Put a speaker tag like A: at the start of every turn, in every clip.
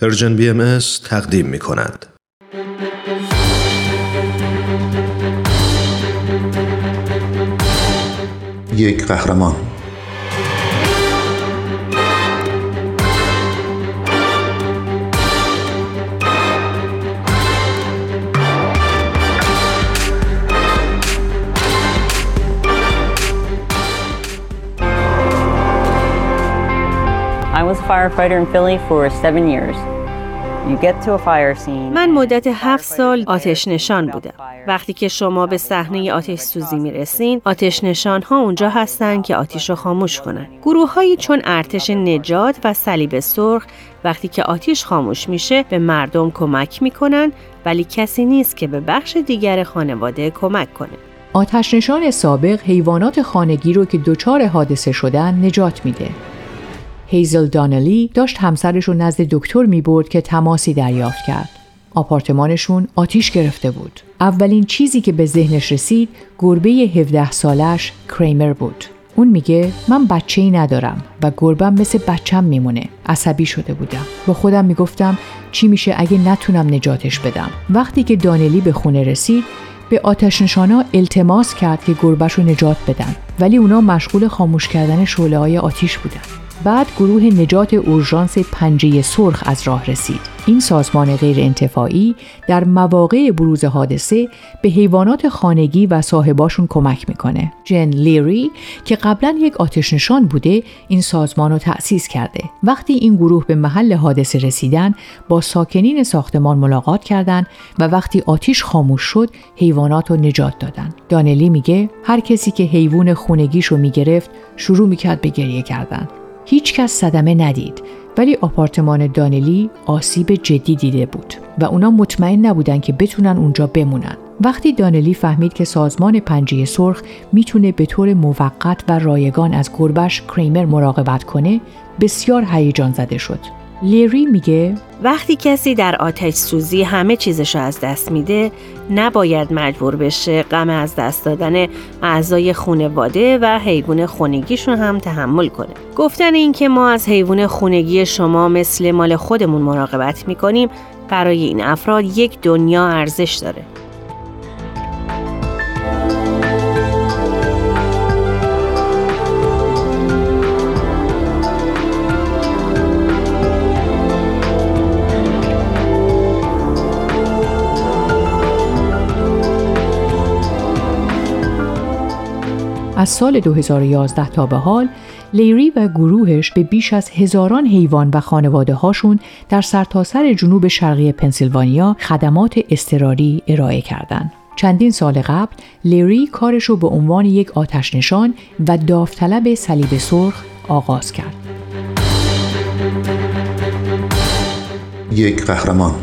A: پرژن بی ام تقدیم می کند.
B: یک قهرمان
C: was a firefighter in Philly for seven years. You get to a fire scene.
D: من مدت هفت سال آتش نشان بودم. وقتی که شما به صحنه آتش سوزی می رسین، آتش نشان ها اونجا هستن که آتیش رو خاموش کنن. گروه هایی چون ارتش نجات و صلیب سرخ وقتی که آتیش خاموش میشه به مردم کمک می‌کنن ولی کسی نیست که به بخش دیگر خانواده کمک کنه.
E: آتش نشان سابق حیوانات خانگی رو که دچار حادثه شدن نجات میده. هیزل دانلی داشت همسرش رو نزد دکتر می برد که تماسی دریافت کرد. آپارتمانشون آتیش گرفته بود. اولین چیزی که به ذهنش رسید گربه 17 سالش کریمر بود. اون میگه من بچه ای ندارم و گربم مثل بچم میمونه. عصبی شده بودم. با خودم می‌گفتم چی میشه اگه نتونم نجاتش بدم. وقتی که دانلی به خونه رسید به آتش نشانا التماس کرد که گربش رو نجات بدن ولی اونا مشغول خاموش کردن شعله های آتیش بودن. بعد گروه نجات اورژانس پنجه سرخ از راه رسید. این سازمان غیر انتفاعی در مواقع بروز حادثه به حیوانات خانگی و صاحباشون کمک می‌کنه. جن لیری که قبلا یک آتش نشان بوده این سازمان رو تأسیس کرده. وقتی این گروه به محل حادثه رسیدن با ساکنین ساختمان ملاقات کردند و وقتی آتیش خاموش شد حیوانات رو نجات دادن. دانلی میگه هر کسی که حیوان خونگیشو می‌گرفت شروع می‌کرد به گریه کردن. هیچ کس صدمه ندید ولی آپارتمان دانلی آسیب جدی دیده بود و اونا مطمئن نبودن که بتونن اونجا بمونن. وقتی دانلی فهمید که سازمان پنجه سرخ می‌تونه به طور موقت و رایگان از گربش کریمر مراقبت کنه بسیار هیجان زده شد لیری میگه
D: وقتی کسی در آتش سوزی همه چیزش از دست میده نباید مجبور بشه غم از دست دادن اعضای خونواده و حیوان خونگیشون هم تحمل کنه. گفتن این که ما از حیوان خونگی شما مثل مال خودمون مراقبت می‌کنیم برای این افراد یک دنیا ارزش داره.
E: از سال 2011 تا به حال لیری و گروهش به بیش از هزاران حیوان و خانواده هاشون در سرتاسر سر جنوب شرقی پنسیلوانیا خدمات اضطراری ارائه کردند. چندین سال قبل لیری کارش رو به عنوان یک آتش نشان و داوطلب صلیب سرخ آغاز کرد.
B: یک قهرمان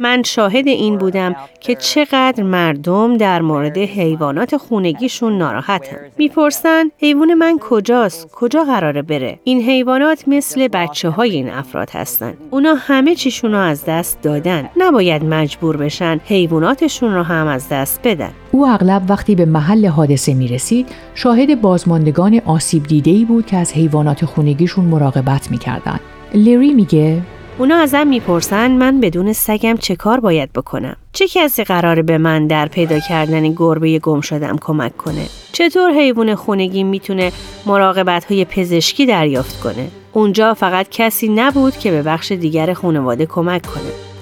D: من شاهد این بودم که چقدر مردم در مورد حیوانات خونگیشون ناراحتن. می‌پرسن حیوان من کجاست؟ کجا قراره بره؟ این حیوانات مثل بچه های این افراد هستن. اونا همه چیشون رو از دست دادن. نباید مجبور بشن حیواناتشون رو هم از دست بدن.
E: او اغلب وقتی به محل حادثه می رسید شاهد بازماندگان آسیب دیده ای بود که از حیوانات خونگیشون مراقبت می کردن. لیری میگه
D: اونا ازم می‌پرسن من بدون سگم چه کار باید بکنم. چه کسی قراره به من در پیدا کردن گربه گم شدم کمک کنه؟ چطور حیوان خونگی می‌تونه مراقبت های پزشکی دریافت کنه؟ اونجا فقط کسی نبود که به بخش دیگر خانواده کمک کنه.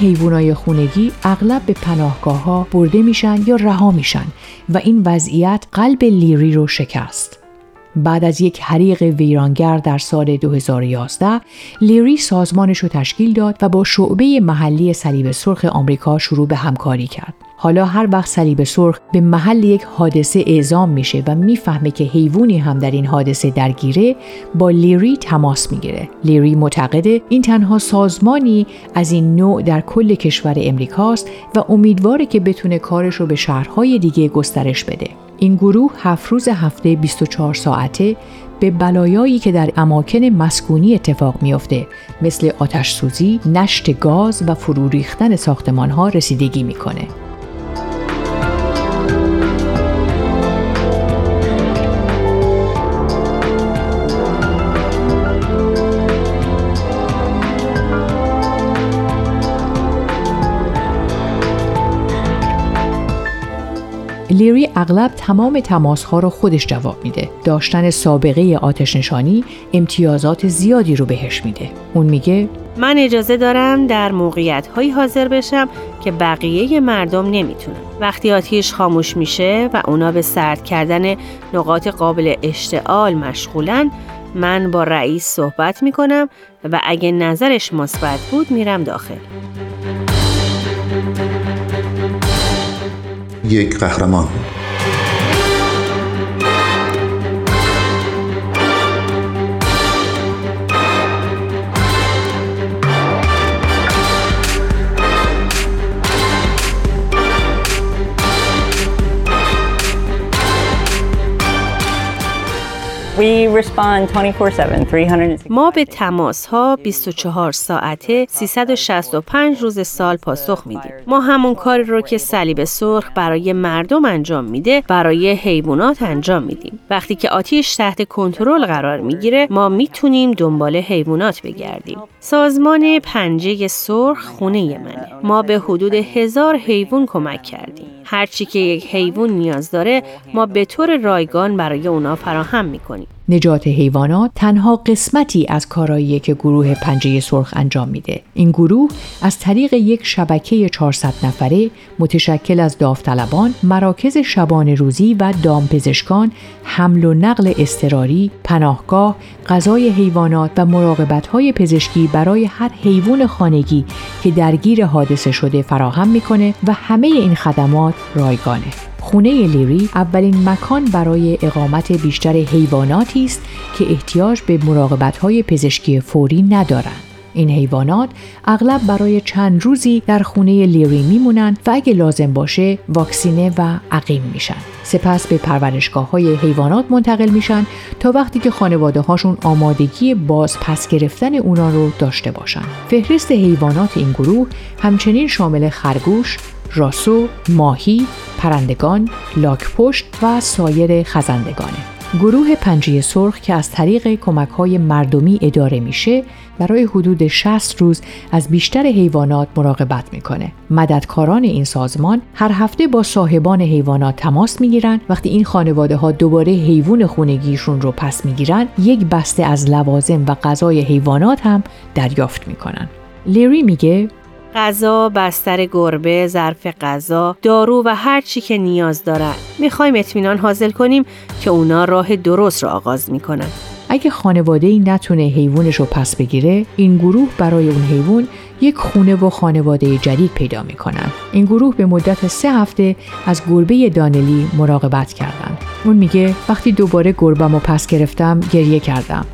E: حیوانای خونگی اغلب به پناهگاه ها برده میشن یا رها میشن و این وضعیت قلب لیری رو شکست. بعد از یک حریق ویرانگر در سال 2011 لیری سازمانش رو تشکیل داد و با شعبه محلی صلیب سرخ آمریکا شروع به همکاری کرد. حالا هر وقت صلیب سرخ به محل یک حادثه اعزام میشه و می‌فهمه که حیوانی هم در این حادثه درگیره با لیری تماس می‌گیره لیری معتقده این تنها سازمانی از این نوع در کل کشور امریکاست و امیدواره که بتونه کارش رو به شهرهای دیگه گسترش بده این گروه هفت روز هفته 24 ساعته به بلایایی که در اماکن مسکونی اتفاق میافته مثل آتش سوزی، نشت گاز و فرو ریختن ساختمان ها رسیدگی می‌کنه. لیری اغلب تمام تماس ها رو خودش جواب میده. داشتن سابقه آتش نشانی امتیازات زیادی رو بهش میده. اون میگه
D: من اجازه دارم در موقعیت هایی حاضر بشم که بقیه مردم نمی‌تونن. وقتی آتیش خاموش میشه و اونا به سرد کردن نقاط قابل اشتعال مشغولن من با رئیس صحبت می‌کنم و اگه نظرش مثبت بود میرم داخل.
B: یک قهرمان.
D: ما به تماس ها 24 ساعته 365 روز سال پاسخ میدیم. ما همون کاری رو که صلیب سرخ برای مردم انجام میده برای حیوانات انجام میدیم. وقتی که آتیش تحت کنترل قرار می‌گیره ما می‌تونیم دنبال حیوانات بگردیم. سازمان پنجه سرخ خونه منه. ما به حدود هزار حیوان کمک کردیم. هرچی که یک حیوان نیاز داره ما به طور رایگان برای اونا فراهم می‌کنیم.
E: نجات حیوانات تنها قسمتی از کارایی که گروه پنجه سرخ انجام میده. این گروه از طریق یک شبکه 400 نفره متشکل از داوطلبان، مراکز شبانه روزی و دامپزشکان، حمل و نقل اضطراری، پناهگاه، غذای حیوانات و مراقبت پزشکی برای هر حیوان خانگی که درگیر حادثه شده فراهم می‌کنه و همه این خدمات رایگانه. خونه لیری اولین مکان برای اقامت بیشتر حیواناتی است که احتیاج به های پزشکی فوری ندارند. این حیوانات اغلب برای چند روزی در خونه لیری میمونن و اگه لازم باشه واکسینه و عقیم میشن. سپس به پرورشگاه های حیوانات منتقل میشن تا وقتی که خانواده هاشون آمادگی باز پس گرفتن اونا رو داشته باشن. فهرست حیوانات این گروه همچنین شامل خرگوش، راسو، ماهی، پرندگان، لاکپشت و سایر خزندگانه. گروه پنجه سرخ که از طریق کمک های مردمی اداره میشه برای حدود 60 روز از بیشتر حیوانات مراقبت می‌کنه. مددکاران این سازمان هر هفته با صاحبان حیوانات تماس می‌گیرن وقتی این خانواده ها دوباره حیوان خونگیشون رو پس می‌گیرن یک بسته از لوازم و غذای حیوانات هم دریافت می‌کنن. لیری میگه
D: غذا، بستر گربه، ظرف غذا، دارو و هر چی که نیاز دارن. می‌خوایم اطمینان حاصل کنیم که اونا راه درست را آغاز می‌کنن.
E: اگه خانواده ای نتونه حیوانش رو پس بگیره، این گروه برای اون حیوان یک خونه و خانواده جدید پیدا می‌کنن. این گروه به مدت سه هفته از گربه دانلی مراقبت کردن. اون میگه وقتی دوباره گربم و پس گرفتم گریه کردم.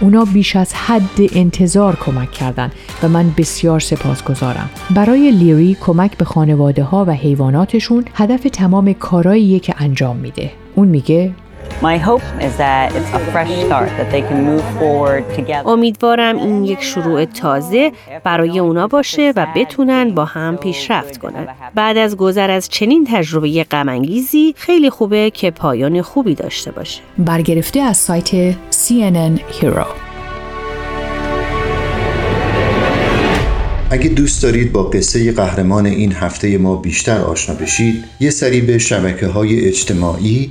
E: اونا بیش از حد انتظار کمک کردند و من بسیار سپاسگزارم. برای لیری کمک به خانواده ها و حیواناتشون هدف تمام کارایی که انجام میده. اون میگه
D: امیدوارم این یک شروع تازه برای اونا باشه و بتونن با هم پیشرفت کنن. بعد از گذر از چنین تجربه غمانگیزی خیلی خوبه که پایان خوبی داشته باشه.
E: برگرفته از سایت CNN Hero
B: اگه دوست دارید با قصه قهرمان این هفته ما بیشتر آشنا بشید یه سری به شبکه های اجتماعی